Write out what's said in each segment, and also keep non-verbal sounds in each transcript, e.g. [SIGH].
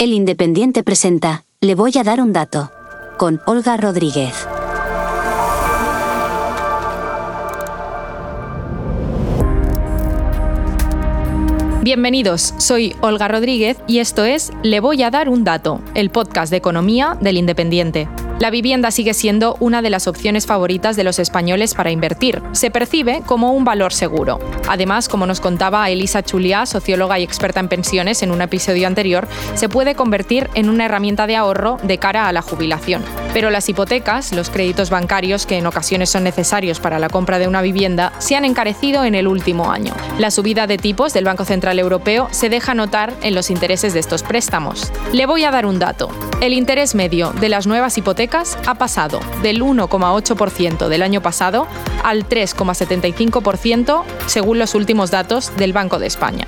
El Independiente presenta, le voy a dar un dato. Con Olga Rodríguez. Bienvenidos, soy Olga Rodríguez y esto es Le voy a dar un dato, el podcast de economía del Independiente. La vivienda sigue siendo una de las opciones favoritas de los españoles para invertir. Se percibe como un valor seguro. Además, como nos contaba Elisa Chulia, socióloga y experta en pensiones en un episodio anterior, se puede convertir en una herramienta de ahorro de cara a la jubilación. Pero las hipotecas, los créditos bancarios que en ocasiones son necesarios para la compra de una vivienda, se han encarecido en el último año. La subida de tipos del Banco Central Europeo se deja notar en los intereses de estos préstamos. Le voy a dar un dato. El interés medio de las nuevas hipotecas ha pasado del 1,8% del año pasado al 3,75% según los últimos datos del Banco de España.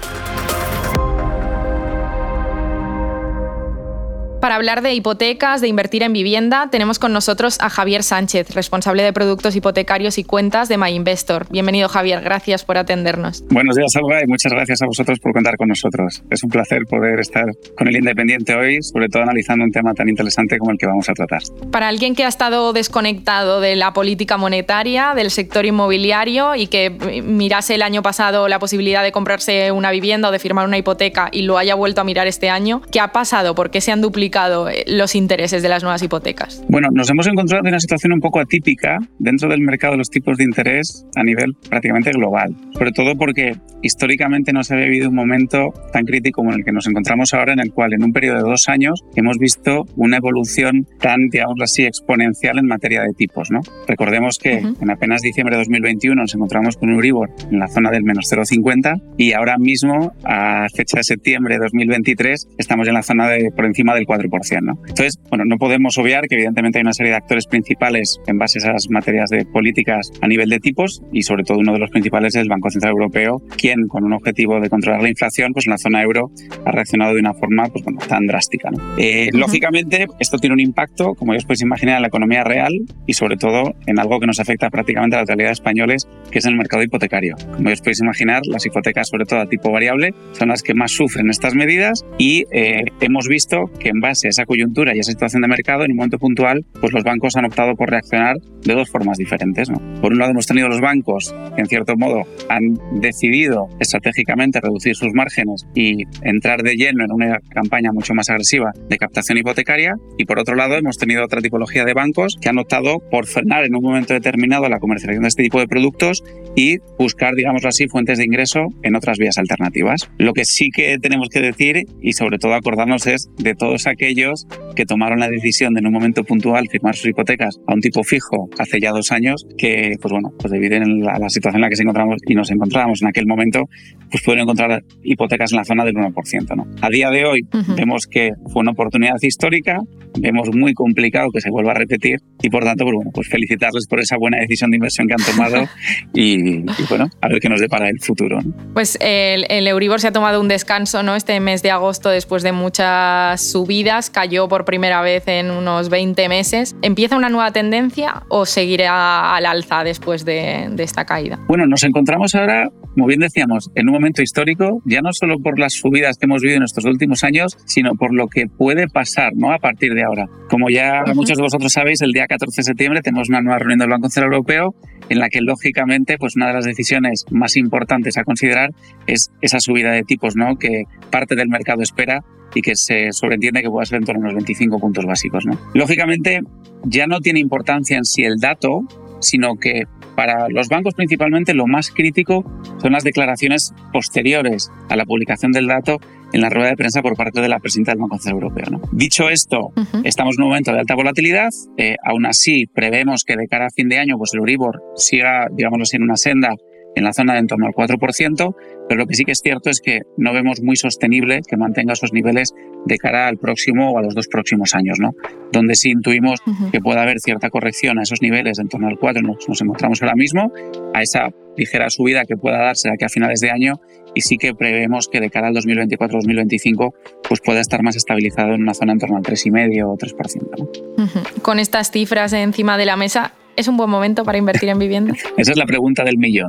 Para hablar de hipotecas, de invertir en vivienda, tenemos con nosotros a Javier Sánchez, responsable de productos hipotecarios y cuentas de MyInvestor. Bienvenido, Javier. Gracias por atendernos. Buenos días, Alba, y muchas gracias a vosotros por contar con nosotros. Es un placer poder estar con el Independiente hoy, sobre todo analizando un tema tan interesante como el que vamos a tratar. Para alguien que ha estado desconectado de la política monetaria, del sector inmobiliario y que mirase el año pasado la posibilidad de comprarse una vivienda o de firmar una hipoteca y lo haya vuelto a mirar este año, ¿qué ha pasado? ¿Por qué se han duplicado? Eh, los intereses de las nuevas hipotecas? Bueno, nos hemos encontrado en una situación un poco atípica dentro del mercado de los tipos de interés a nivel prácticamente global, sobre todo porque históricamente no se había vivido un momento tan crítico como el que nos encontramos ahora, en el cual en un periodo de dos años hemos visto una evolución tan, digamos así, exponencial en materia de tipos. ¿no? Recordemos que en apenas diciembre de 2021 nos encontramos con un Euribor en la zona del menos 0,50 y ahora mismo, a fecha de septiembre de 2023, estamos en la zona de por encima del 4 ¿no? Entonces, bueno, no podemos obviar que evidentemente hay una serie de actores principales en base a esas materias de políticas a nivel de tipos y sobre todo uno de los principales es el Banco Central Europeo, quien con un objetivo de controlar la inflación, pues en la zona euro ha reaccionado de una forma pues, bueno, tan drástica. ¿no? Eh, lógicamente, esto tiene un impacto, como ya os podéis imaginar, en la economía real y sobre todo en algo que nos afecta prácticamente a la totalidad de españoles, que es el mercado hipotecario. Como ya os podéis imaginar, las hipotecas, sobre todo a tipo variable, son las que más sufren estas medidas y eh, hemos visto que en base esa coyuntura y esa situación de mercado, en un momento puntual, pues los bancos han optado por reaccionar de dos formas diferentes. ¿no? Por un lado, hemos tenido los bancos que, en cierto modo, han decidido estratégicamente reducir sus márgenes y entrar de lleno en una campaña mucho más agresiva de captación hipotecaria. Y por otro lado, hemos tenido otra tipología de bancos que han optado por frenar en un momento determinado la comercialización de este tipo de productos y buscar, digamos así, fuentes de ingreso en otras vías alternativas. Lo que sí que tenemos que decir y sobre todo acordarnos es de todos aquellos aquellos que tomaron la decisión de en un momento puntual firmar sus hipotecas a un tipo fijo hace ya dos años, que pues bueno, pues debido a la, situación en la que se encontramos y nos encontrábamos en aquel momento, pues pudieron encontrar hipotecas en la zona del 1%. ¿no? A día de hoy vemos que fue una oportunidad histórica, vemos muy complicado que se vuelva a repetir y por tanto, pues bueno, pues felicitarles por esa buena decisión de inversión que han tomado [LAUGHS] y, bueno, a ver qué nos depara el futuro. Pues el, el Euribor se ha tomado un descanso ¿no? este mes de agosto después de muchas subidas cayó por primera vez en unos 20 meses. ¿Empieza una nueva tendencia o seguirá al alza después de, esta caída? Bueno, nos encontramos ahora, como bien decíamos, en un momento histórico, ya no solo por las subidas que hemos vivido en estos últimos años, sino por lo que puede pasar ¿no? a partir de ahora. Como ya muchos de vosotros sabéis, el día 14 de septiembre tenemos una nueva reunión del Banco Central Europeo en la que lógicamente pues una de las decisiones más importantes a considerar es esa subida de tipos ¿no? que parte del mercado espera y que se sobreentiende que pueda ser en torno a unos 25 puntos básicos. ¿no? Lógicamente, ya no tiene importancia en sí el dato, sino que para los bancos principalmente lo más crítico son las declaraciones posteriores a la publicación del dato en la rueda de prensa por parte de la presidenta del Banco Central Europeo. ¿no? Dicho esto, estamos en un momento de alta volatilidad, eh, aún así prevemos que de cara a fin de año pues el Euribor siga, digámoslo así, en una senda en la zona de en torno al 4%, pero lo que sí que es cierto es que no vemos muy sostenible que mantenga esos niveles de cara al próximo o a los dos próximos años, ¿no? Donde sí intuimos que puede haber cierta corrección a esos niveles en torno al 4 nos, nos encontramos ahora mismo, a esa ligera subida que pueda darse de aquí a finales de año y sí que prevemos que de cara al 2024-2025 pues pueda estar más estabilizado en una zona en torno al 3,5 o 3%. Con estas cifras encima de la mesa, ¿Es un buen momento para invertir en vivienda? [LAUGHS] Esa es la pregunta del millón.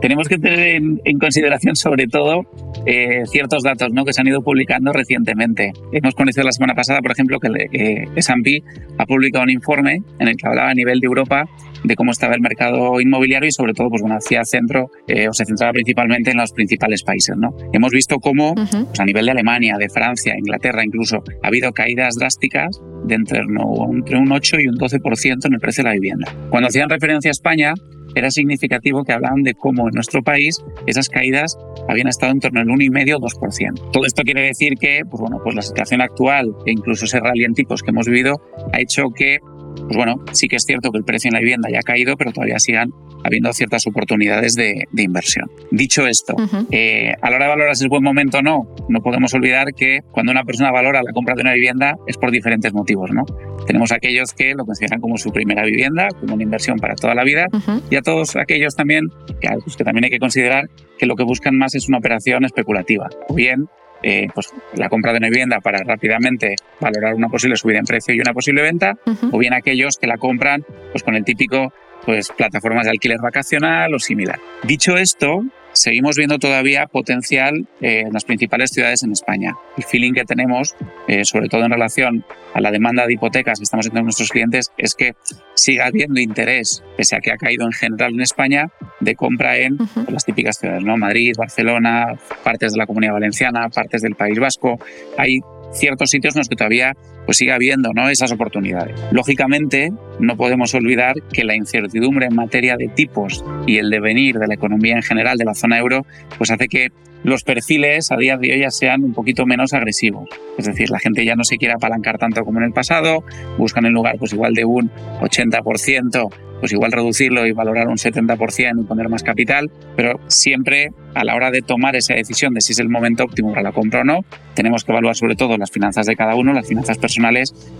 Tenemos que tener en, consideración sobre todo eh, ciertos datos ¿no? que se han ido publicando recientemente. Hemos conocido la semana pasada, por ejemplo, que eh, S&P ha publicado un informe en el que hablaba a nivel de Europa de cómo estaba el mercado inmobiliario y sobre todo pues bueno hacía centro eh, o se centraba principalmente en los principales países no hemos visto cómo pues, a nivel de Alemania de Francia Inglaterra incluso ha habido caídas drásticas de entre, entre un 8 y un 12% en el precio de la vivienda cuando hacían referencia a España era significativo que hablaban de cómo en nuestro país esas caídas habían estado en torno al 1,5 o 2%. Todo esto quiere decir que pues bueno, pues la situación actual e incluso ese rally que hemos vivido ha hecho que pues bueno, sí que es cierto que el precio en la vivienda ya ha caído, pero todavía sigan habiendo ciertas oportunidades de, inversión. Dicho esto, eh, a la hora de valorar si es buen momento o no, no podemos olvidar que cuando una persona valora la compra de una vivienda es por diferentes motivos, ¿no? Tenemos aquellos que lo consideran como su primera vivienda, como una inversión para toda la vida, y a todos aquellos también, que, que también hay que considerar que lo que buscan más es una operación especulativa, o bien eh, pues la compra de una vivienda para rápidamente valorar una posible subida en precio y una posible venta, o bien aquellos que la compran pues con el típico pues plataformas de alquiler vacacional o similar. Dicho esto, seguimos viendo todavía potencial eh, en las principales ciudades en España. El feeling que tenemos, eh, sobre todo en relación a la demanda de hipotecas que estamos teniendo nuestros clientes, es que siga habiendo interés, pese a que ha caído en general en España, de compra en las típicas ciudades, ¿no? Madrid, Barcelona, partes de la Comunidad Valenciana, partes del País Vasco. Hay ciertos sitios en los que todavía pues sigue habiendo ¿no? esas oportunidades. Lógicamente, no podemos olvidar que la incertidumbre en materia de tipos y el devenir de la economía en general de la zona euro, pues hace que los perfiles a día de hoy ya sean un poquito menos agresivos. Es decir, la gente ya no se quiere apalancar tanto como en el pasado, buscan en lugar pues igual de un 80% pues igual reducirlo y valorar un 70% y poner más capital, pero siempre a la hora de tomar esa decisión de si es el momento óptimo para la compra o no, tenemos que evaluar sobre todo las finanzas de cada uno, las finanzas personales,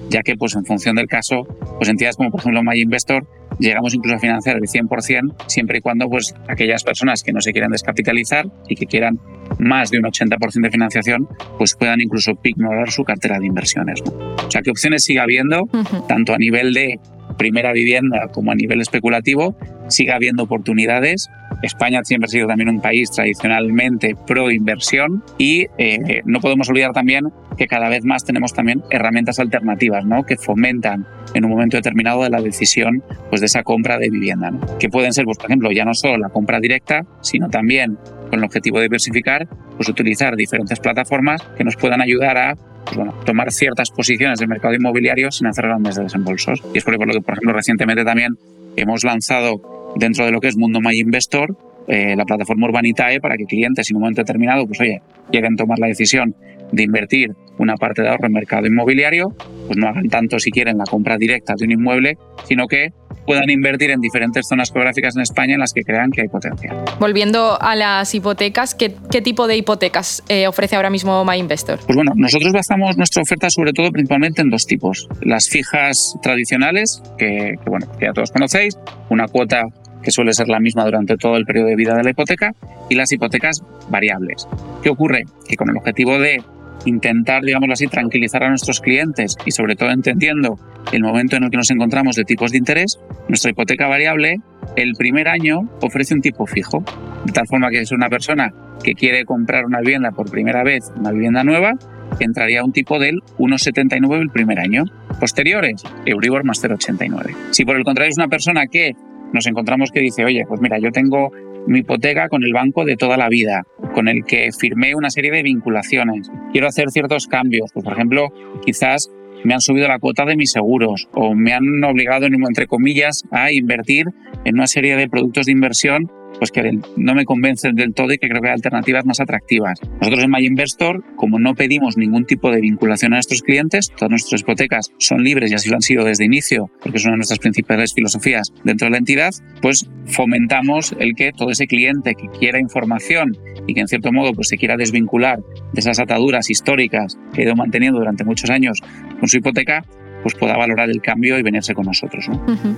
ya que pues en función del caso, pues entidades como por ejemplo My Investor llegamos incluso a financiar el 100% siempre y cuando pues aquellas personas que no se quieran descapitalizar y que quieran más de un 80% de financiación, pues puedan incluso ignorar su cartera de inversiones. O sea, que opciones sigue habiendo, tanto a nivel de primera vivienda como a nivel especulativo, sigue habiendo oportunidades. España siempre ha sido también un país tradicionalmente pro inversión y eh, no podemos olvidar también que cada vez más tenemos también herramientas alternativas ¿no? que fomentan en un momento determinado de la decisión pues, de esa compra de vivienda, que pueden ser, pues, por ejemplo, ya no solo la compra directa, sino también con el objetivo de diversificar, pues utilizar diferentes plataformas que nos puedan ayudar a pues bueno, tomar ciertas posiciones del mercado inmobiliario sin hacer grandes desembolsos. Y es por lo que, por ejemplo, recientemente también hemos lanzado dentro de lo que es Mundo My Investor eh, la plataforma Urbanitae para que clientes en un momento determinado, pues oye, lleguen a tomar la decisión de invertir una parte de ahorro en mercado inmobiliario, pues no hagan tanto si quieren la compra directa de un inmueble, sino que puedan invertir en diferentes zonas geográficas en España en las que crean que hay potencial. Volviendo a las hipotecas, ¿qué, tipo de hipotecas eh, ofrece ahora mismo MyInvestor? Pues bueno, nosotros basamos nuestra oferta sobre todo principalmente en dos tipos. Las fijas tradicionales, que, que bueno, que ya todos conocéis, una cuota que suele ser la misma durante todo el periodo de vida de la hipoteca, y las hipotecas variables. ¿Qué ocurre? Que con el objetivo de intentar, digamos así, tranquilizar a nuestros clientes y sobre todo entendiendo el momento en el que nos encontramos de tipos de interés, nuestra hipoteca variable el primer año ofrece un tipo fijo, de tal forma que es una persona que quiere comprar una vivienda por primera vez, una vivienda nueva, entraría un tipo del 1,79 el primer año. Posteriores, Euribor más 0,89. Si por el contrario es una persona que nos encontramos que dice, oye, pues mira, yo tengo mi hipoteca con el banco de toda la vida, con el que firmé una serie de vinculaciones. Quiero hacer ciertos cambios, pues por ejemplo, quizás me han subido la cuota de mis seguros o me han obligado, entre comillas, a invertir en una serie de productos de inversión pues que no me convencen del todo y que creo que hay alternativas más atractivas. Nosotros en MyInvestor, como no pedimos ningún tipo de vinculación a nuestros clientes, todas nuestras hipotecas son libres y así lo han sido desde inicio, porque de nuestras principales filosofías dentro de la entidad, pues fomentamos el que todo ese cliente que quiera información y que en cierto modo pues se quiera desvincular de esas ataduras históricas que ha ido manteniendo durante muchos años con su hipoteca, pues pueda valorar el cambio y venirse con nosotros.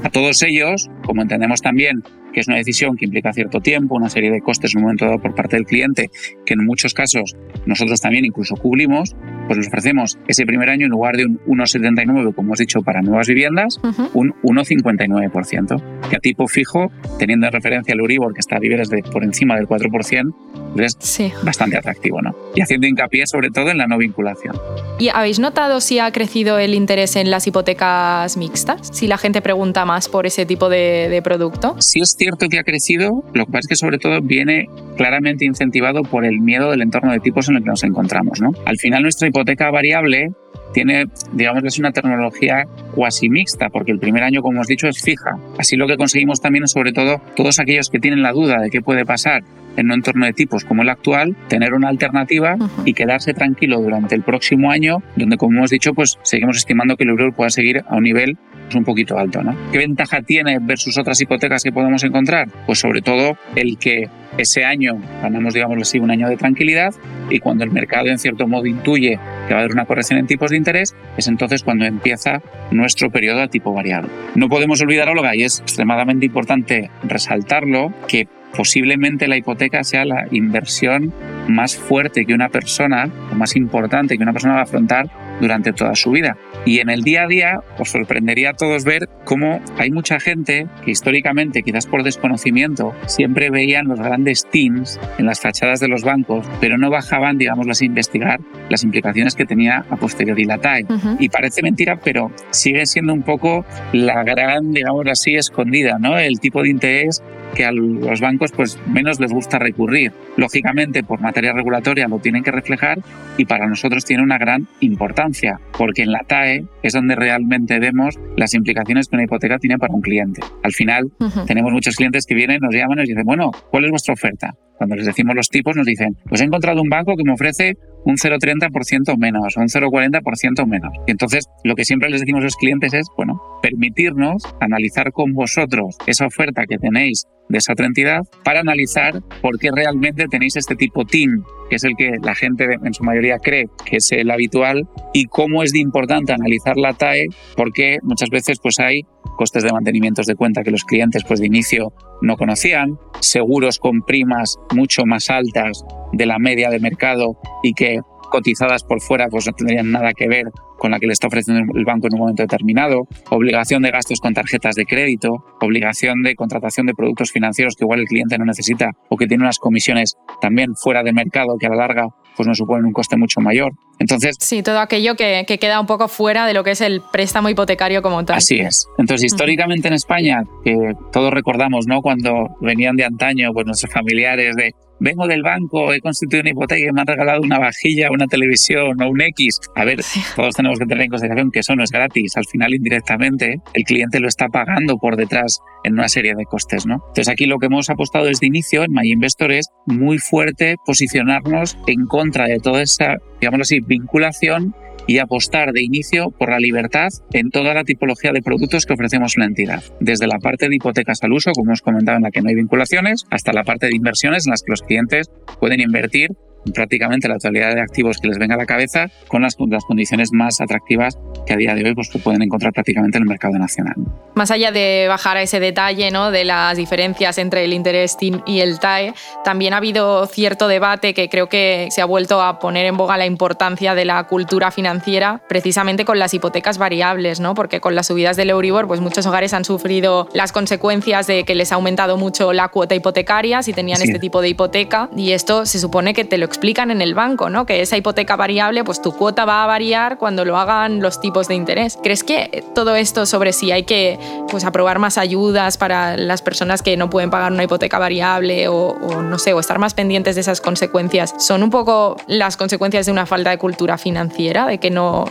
A todos ellos, como entendemos también que es una decisión que implica cierto tiempo, una serie de costes en un momento dado por parte del cliente, que en muchos casos nosotros también incluso cubrimos, pues les ofrecemos ese primer año en lugar de un 1,79, como hemos dicho, para nuevas viviendas, un 1,59%, que a tipo fijo, teniendo en referencia el Euribor, que está a niveles de por encima del 4%, es bastante atractivo, ¿no? Y haciendo hincapié sobre todo en la no vinculación. ¿Y habéis notado si ha crecido el interés en las hipotecas mixtas? Si la gente pregunta más por ese tipo de, producto. Sí es cierto que ha crecido, lo que pasa es que sobre todo viene claramente incentivado por el miedo del entorno de tipos en el que nos encontramos, ¿no? Al final nuestra hipoteca variable tiene, digamos, es una tecnología cuasi mixta, porque el primer año, como hemos dicho, es fija. Así lo que conseguimos también es, sobre todo, todos aquellos que tienen la duda de qué puede pasar en un entorno de tipos como el actual, tener una alternativa y quedarse tranquilo durante el próximo año, donde, como hemos dicho, pues seguimos estimando que el euro pueda seguir a un nivel pues, un poquito alto. ¿no? ¿Qué ventaja tiene versus otras hipotecas que podemos encontrar? Pues sobre todo el que ese año ganamos, digamos así, un año de tranquilidad y cuando el mercado en cierto modo intuye que va a haber una corrección en tipos de interés, es entonces cuando empieza nuestro periodo a tipo variable. No podemos olvidar, Olga, y es extremadamente importante resaltarlo, que posiblemente la hipoteca sea la inversión más fuerte que una persona, o más importante que una persona va a afrontar durante toda su vida. Y en el día a día os sorprendería a todos ver cómo hay mucha gente que históricamente, quizás por desconocimiento, siempre veían los grandes teams en las fachadas de los bancos, pero no bajaban, digamos, a investigar las implicaciones que tenía a posteriori la TAE. Y parece mentira, pero sigue siendo un poco la gran, digamos así, escondida, ¿no? El tipo de interés que a los bancos pues menos les gusta recurrir. Lógicamente, por materia regulatoria lo tienen que reflejar y para nosotros tiene una gran importancia, porque en la TAE es donde realmente vemos las implicaciones que una hipoteca tiene para un cliente. Al final, tenemos muchos clientes que vienen, nos llaman y nos dicen, bueno, ¿cuál es vuestra oferta? Cuando les decimos los tipos, nos dicen, pues he encontrado un banco que me ofrece un 0,30% menos un 0,40% menos. Y entonces, lo que siempre les decimos a los clientes es, bueno, permitirnos analizar con vosotros esa oferta que tenéis de esa otra entidad para analizar por qué realmente tenéis este tipo TIN, que es el que la gente en su mayoría cree que es el habitual, y cómo es de importante analizar la TAE, porque muchas veces pues hay costes de mantenimientos de cuenta que los clientes pues de inicio no conocían, seguros con primas mucho más altas de la media de mercado y que cotizadas por fuera pues no tendrían nada que ver con la que le está ofreciendo el banco en un momento determinado, obligación de gastos con tarjetas de crédito, obligación de contratación de productos financieros que igual el cliente no necesita o que tiene unas comisiones también fuera de mercado que a la larga pues nos suponen un coste mucho mayor. Entonces, sí, todo aquello que, queda un poco fuera de lo que es el préstamo hipotecario como tal. Así es. Entonces, históricamente en España, que todos recordamos, ¿no? Cuando venían de antaño, pues nuestros familiares de vengo del banco, he constituido una hipoteca y me han regalado una vajilla, una televisión o un X. A ver, todos tenemos que tener en consideración que eso no es gratis. Al final, indirectamente, el cliente lo está pagando por detrás en una serie de costes, ¿no? Entonces, aquí lo que hemos apostado desde inicio en My Investor es muy fuerte posicionarnos en contra de toda esa, digámoslo así, vinculación y apostar de inicio por la libertad en toda la tipología de productos que ofrecemos la entidad, desde la parte de hipotecas al uso, como hemos comentado, en la que no hay vinculaciones, hasta la parte de inversiones en las que los clientes pueden invertir prácticamente la totalidad de activos que les venga a la cabeza con las, las condiciones más atractivas que a día de hoy pues, pueden encontrar prácticamente en el mercado nacional. Más allá de bajar a ese detalle ¿no? de las diferencias entre el interés y el TAE, también ha habido cierto debate que creo que se ha vuelto a poner en boga la importancia de la cultura financiera precisamente con las hipotecas variables, ¿no? porque con las subidas del Euribor pues muchos hogares han sufrido las consecuencias de que les ha aumentado mucho la cuota hipotecaria si tenían este tipo de hipoteca y esto se supone que te lo explican en el banco, ¿no? Que esa hipoteca variable, pues tu cuota va a variar cuando lo hagan los tipos de interés. ¿Crees que todo esto sobre si hay que pues, aprobar más ayudas para las personas que no pueden pagar una hipoteca variable o, no sé, o estar más pendientes de esas consecuencias, son un poco las consecuencias de una falta de cultura financiera, de que no,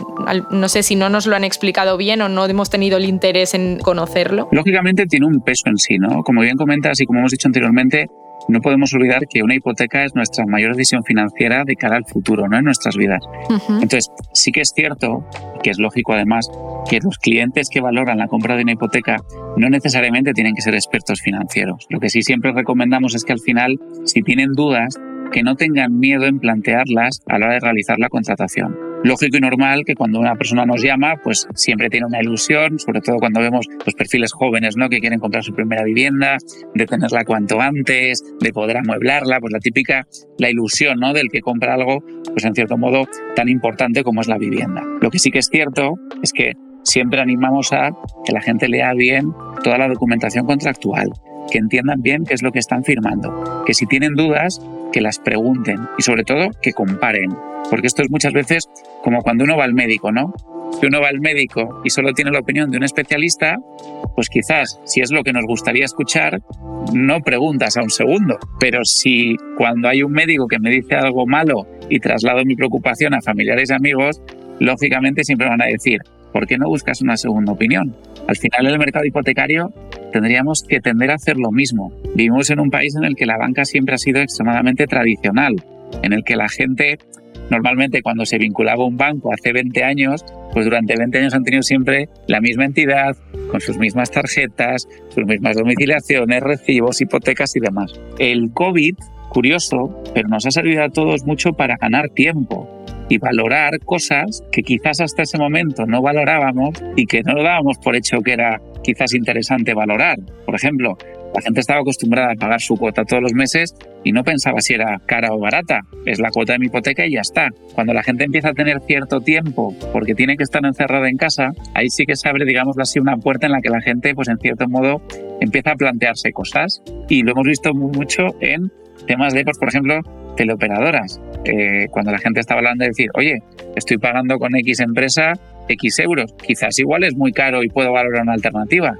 no sé si no nos lo han explicado bien o no hemos tenido el interés en conocerlo? Lógicamente tiene un peso en sí, ¿no? Como bien comentas y como hemos dicho anteriormente, no podemos olvidar que una hipoteca es nuestra mayor decisión financiera de cara al futuro, ¿no? En nuestras vidas. Entonces, sí que es cierto, que es lógico además, que los clientes que valoran la compra de una hipoteca no necesariamente tienen que ser expertos financieros. Lo que sí siempre recomendamos es que al final, si tienen dudas, que no tengan miedo en plantearlas a la hora de realizar la contratación. Lógico y normal que cuando una persona nos llama, pues siempre tiene una ilusión, sobre todo cuando vemos los perfiles jóvenes, ¿no? Que quieren comprar su primera vivienda, de tenerla cuanto antes, de poder amueblarla, pues la típica, la ilusión, ¿no? Del que compra algo, pues en cierto modo tan importante como es la vivienda. Lo que sí que es cierto es que siempre animamos a que la gente lea bien toda la documentación contractual, que entiendan bien qué es lo que están firmando, que si tienen dudas, que las pregunten y sobre todo que comparen, porque esto es muchas veces como cuando uno va al médico, ¿no? Si uno va al médico y solo tiene la opinión de un especialista, pues quizás si es lo que nos gustaría escuchar, no preguntas a un segundo. Pero si cuando hay un médico que me dice algo malo y traslado mi preocupación a familiares y amigos, lógicamente siempre van a decir, ¿por qué no buscas una segunda opinión? Al final el mercado hipotecario tendríamos que tender a hacer lo mismo. Vivimos en un país en el que la banca siempre ha sido extremadamente tradicional, en el que la gente normalmente cuando se vinculaba a un banco hace 20 años, pues durante 20 años han tenido siempre la misma entidad, con sus mismas tarjetas, sus mismas domiciliaciones, recibos, hipotecas y demás. El COVID, curioso, pero nos ha servido a todos mucho para ganar tiempo y valorar cosas que quizás hasta ese momento no valorábamos y que no lo dábamos por hecho que era quizás interesante valorar. Por ejemplo, la gente estaba acostumbrada a pagar su cuota todos los meses y no pensaba si era cara o barata. Es la cuota de mi hipoteca y ya está. Cuando la gente empieza a tener cierto tiempo porque tiene que estar encerrada en casa, ahí sí que se abre, digamos así, una puerta en la que la gente, pues en cierto modo, empieza a plantearse cosas. Y lo hemos visto mucho en temas de, pues, por ejemplo, teleoperadoras. Eh, cuando la gente estaba hablando de decir, oye, estoy pagando con X empresa X euros, quizás igual es muy caro y puedo valorar una alternativa.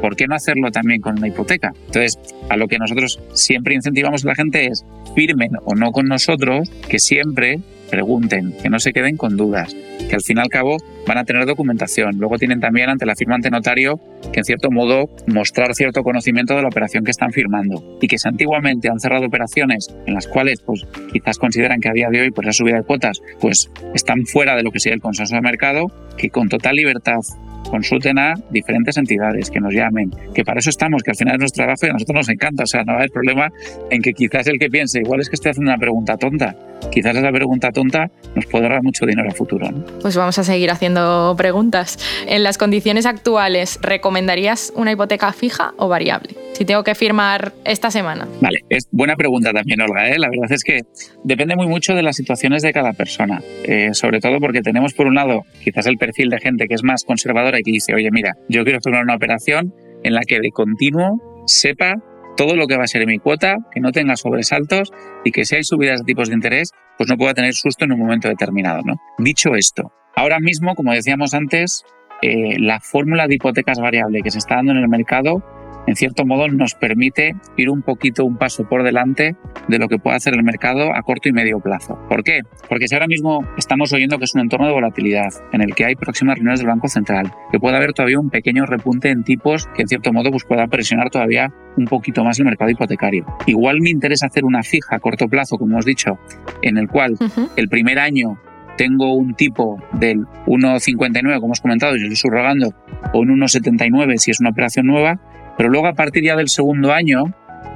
¿por qué no hacerlo también con una hipoteca? Entonces, a lo que nosotros siempre incentivamos a la gente es firmen o no con nosotros, que siempre pregunten, que no se queden con dudas, que al fin y al cabo van a tener documentación. Luego tienen también ante la firma ante notario que en cierto modo mostrar cierto conocimiento de la operación que están firmando y que si antiguamente han cerrado operaciones en las cuales pues quizás consideran que a día de hoy pues la subida de cuotas pues están fuera de lo que sería el consenso de mercado, que con total libertad consulten a diferentes entidades, que nos llamen, que para eso estamos, que al final es nuestro trabajo y a nosotros nos encanta. O sea, no va a haber problema en que quizás el que piense, igual es que estoy haciendo una pregunta tonta, quizás esa pregunta tonta nos puede dar mucho dinero a futuro. Pues vamos a seguir haciendo preguntas. En las condiciones actuales, ¿recomendarías una hipoteca fija o variable? Si tengo que firmar esta semana. Vale, es buena pregunta también, Olga. ¿eh? La verdad es que depende muy mucho de las situaciones de cada persona, eh, sobre todo porque tenemos por un lado quizás el perfil de gente que es más conservadora y que dice, oye, mira, yo quiero firmar una operación en la que de continuo sepa todo lo que va a ser mi cuota, que no tenga sobresaltos y que si hay subidas de tipos de interés, pues no pueda tener susto en un momento determinado. ¿no? Dicho esto, ahora mismo, como decíamos antes, eh, la fórmula de hipotecas variable que se está dando en el mercado en cierto modo nos permite ir un poquito un paso por delante de lo que puede hacer el mercado a corto y medio plazo. ¿Por qué? Porque si ahora mismo estamos oyendo que es un entorno de volatilidad en el que hay próximas reuniones del Banco Central, que puede haber todavía un pequeño repunte en tipos que en cierto modo pues pueda presionar todavía un poquito más el mercado hipotecario. Igual me interesa hacer una fija a corto plazo, como hemos dicho, en el cual el primer año tengo un tipo del 1,59, como hemos comentado, yo estoy subrogando, o un 1,79 si es una operación nueva, pero luego a partir ya del segundo año,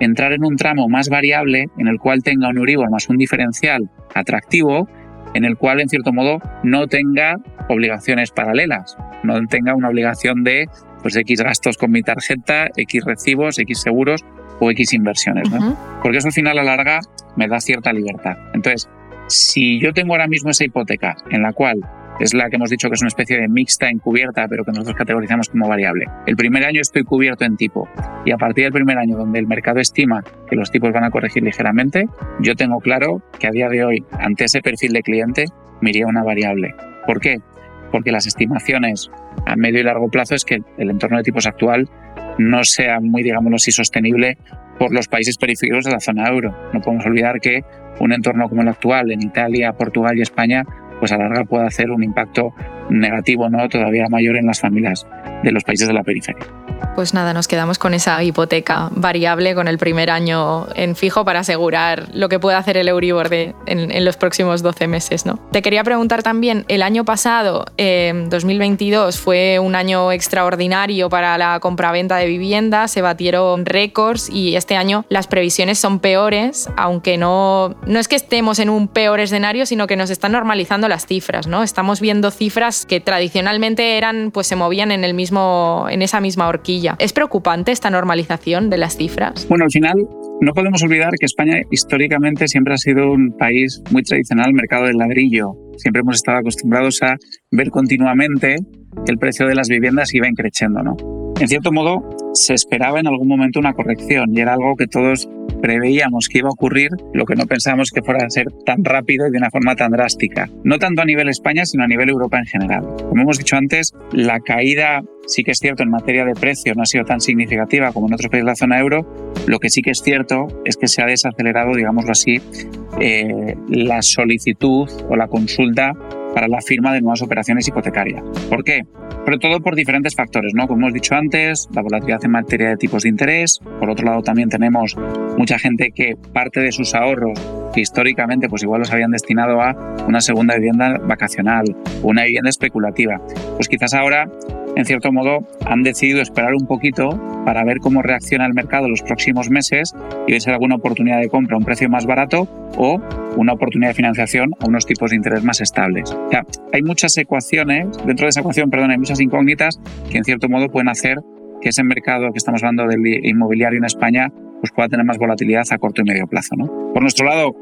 entrar en un tramo más variable en el cual tenga un Euribor más un diferencial atractivo, en el cual en cierto modo no tenga obligaciones paralelas, no tenga una obligación de pues X gastos con mi tarjeta, X recibos, X seguros o X inversiones, Porque eso al final a la larga me da cierta libertad. Entonces, si yo tengo ahora mismo esa hipoteca en la cual es la que hemos dicho que es una especie de mixta encubierta, pero que nosotros categorizamos como variable. El primer año estoy cubierto en tipo y a partir del primer año donde el mercado estima que los tipos van a corregir ligeramente, yo tengo claro que a día de hoy, ante ese perfil de cliente, me una variable. ¿Por qué? Porque las estimaciones a medio y largo plazo es que el entorno de tipos actual no sea muy, digámoslo así, sostenible por los países periféricos de la zona euro. No podemos olvidar que un entorno como el actual en Italia, Portugal y España pues a larga puede hacer un impacto negativo no todavía mayor en las familias de los países de la periferia. Pues nada, nos quedamos con esa hipoteca variable con el primer año en fijo para asegurar lo que puede hacer el Euribor de, en, los próximos 12 meses. ¿no? Te quería preguntar también, el año pasado, 2022, em, fue un año extraordinario para la compraventa de viviendas, se batieron récords y este año las previsiones son peores, aunque no, no es que estemos en un peor escenario, sino que nos están normalizando las cifras. ¿no? Estamos viendo cifras que tradicionalmente eran, pues se movían en, el mismo, en esa misma horquilla. ¿Es preocupante esta normalización de las cifras? Bueno, al final no podemos olvidar que España históricamente siempre ha sido un país muy tradicional, mercado del ladrillo. Siempre hemos estado acostumbrados a ver continuamente que el precio de las viviendas iba creciendo, ¿no? En cierto modo, se esperaba en algún momento una corrección y era algo que todos preveíamos que iba a ocurrir, lo que no pensábamos que fuera a ser tan rápido y de una forma tan drástica. No tanto a nivel España, sino a nivel Europa en general. Como hemos dicho antes, la caída sí que es cierto en materia de precio no ha sido tan significativa como en otros países de la zona euro. Lo que sí que es cierto es que se ha desacelerado, digámoslo así, eh, la solicitud o la consulta para la firma de nuevas operaciones hipotecarias. ¿Por qué? Sobre todo por diferentes factores, ¿no? Como hemos dicho antes, la volatilidad en materia de tipos de interés. Por otro lado, también tenemos mucha gente que parte de sus ahorros, que históricamente pues igual los habían destinado a una segunda vivienda vacacional una vivienda especulativa. Pues quizás ahora en cierto modo, han decidido esperar un poquito para ver cómo reacciona el mercado los próximos meses y ver si alguna oportunidad de compra a un precio más barato o una oportunidad de financiación a unos tipos de interés más estables. O sea, hay muchas ecuaciones, dentro de esa ecuación, perdón, hay muchas incógnitas que en cierto modo pueden hacer que ese mercado que estamos hablando del inmobiliario en España pues pueda tener más volatilidad a corto y medio plazo. ¿no? Por nuestro lado,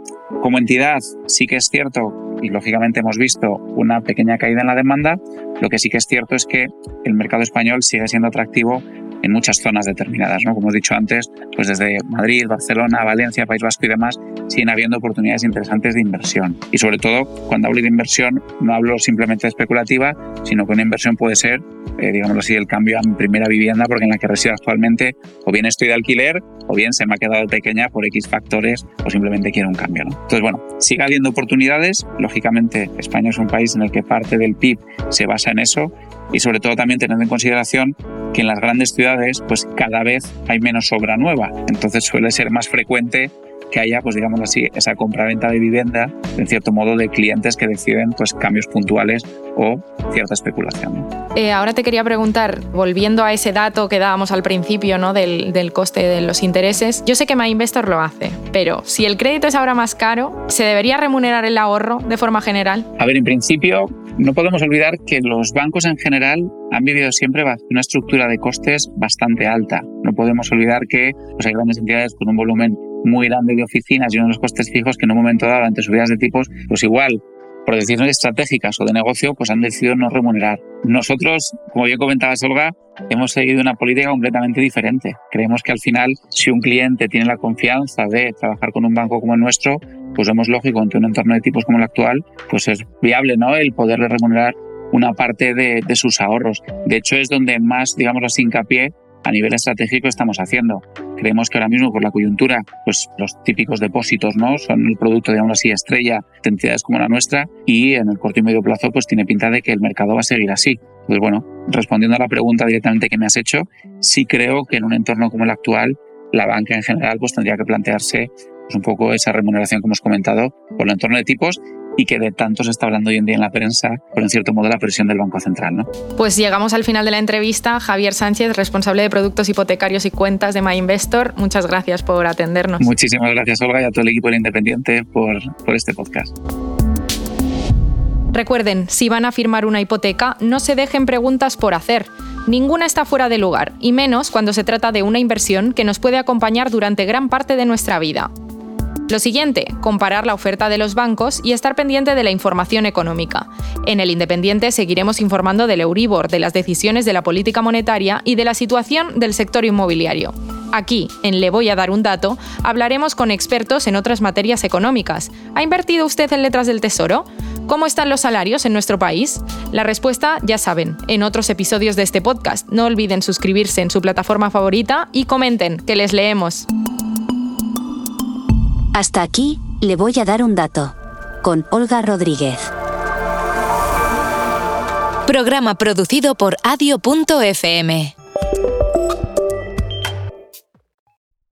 como entidad, sí que es cierto, y lógicamente hemos visto una pequeña caída en la demanda, lo que sí que es cierto es que el mercado español sigue siendo atractivo en muchas zonas determinadas, ¿no? Como he dicho antes, pues desde Madrid, Barcelona, Valencia, País Vasco y demás, siguen habiendo oportunidades interesantes de inversión. Y sobre todo, cuando hablo de inversión, no hablo simplemente de especulativa, sino que una inversión puede ser, eh, digámoslo así, el cambio a mi primera vivienda, porque en la que resido actualmente, o bien estoy de alquiler, o bien se me ha quedado pequeña por X factores, o simplemente quiero un cambio, ¿no? Entonces, bueno, sigue habiendo oportunidades. Lógicamente, España es un país en el que parte del PIB se basa en eso y sobre todo también teniendo en consideración que en las grandes ciudades pues cada vez hay menos obra nueva, entonces suele ser más frecuente que haya, pues digamos así, esa compra-venta de vivienda, en cierto modo, de clientes que deciden pues cambios puntuales o cierta especulación. Eh, ahora te quería preguntar, volviendo a ese dato que dábamos al principio, ¿no? Del, del coste de los intereses, yo sé que MyInvestor lo hace, pero si el crédito es ahora más caro, ¿se debería remunerar el ahorro de forma general? A ver, en principio, no podemos olvidar que los bancos en general han vivido siempre una estructura de costes bastante alta. No podemos olvidar que pues, hay grandes entidades con un volumen muy grande de oficinas y unos costes fijos que en un momento dado, ante subidas de tipos, pues igual por decisiones estratégicas o de negocio, pues han decidido no remunerar. Nosotros, como bien comentaba Olga, hemos seguido una política completamente diferente. Creemos que al final, si un cliente tiene la confianza de trabajar con un banco como el nuestro, pues vemos lógico, ante un entorno de tipos como el actual, pues es viable ¿no? el poderle remunerar una parte de, de sus ahorros. De hecho, es donde más, digamos así, hincapié a nivel estratégico estamos haciendo. Creemos que ahora mismo por la coyuntura, pues los típicos depósitos no son el producto, digamos así, estrella de entidades como la nuestra y en el corto y medio plazo pues tiene pinta de que el mercado va a seguir así. Pues bueno, respondiendo a la pregunta directamente que me has hecho, sí creo que en un entorno como el actual, la banca en general pues tendría que plantearse pues, un poco esa remuneración que hemos comentado por el entorno de tipos y que de tanto se está hablando hoy en día en la prensa por en cierto modo la presión del Banco Central. ¿no? Pues llegamos al final de la entrevista. Javier Sánchez, responsable de productos hipotecarios y cuentas de MyInvestor, muchas gracias por atendernos. Muchísimas gracias Olga y a todo el equipo del Independiente por, por este podcast. Recuerden, si van a firmar una hipoteca, no se dejen preguntas por hacer. Ninguna está fuera de lugar, y menos cuando se trata de una inversión que nos puede acompañar durante gran parte de nuestra vida. Lo siguiente, comparar la oferta de los bancos y estar pendiente de la información económica. En el Independiente seguiremos informando del Euribor, de las decisiones de la política monetaria y de la situación del sector inmobiliario. Aquí, en Le Voy a dar un dato, hablaremos con expertos en otras materias económicas. ¿Ha invertido usted en letras del Tesoro? ¿Cómo están los salarios en nuestro país? La respuesta ya saben, en otros episodios de este podcast. No olviden suscribirse en su plataforma favorita y comenten, que les leemos. Hasta aquí, le voy a dar un dato. Con Olga Rodríguez. Programa producido por adio.fm.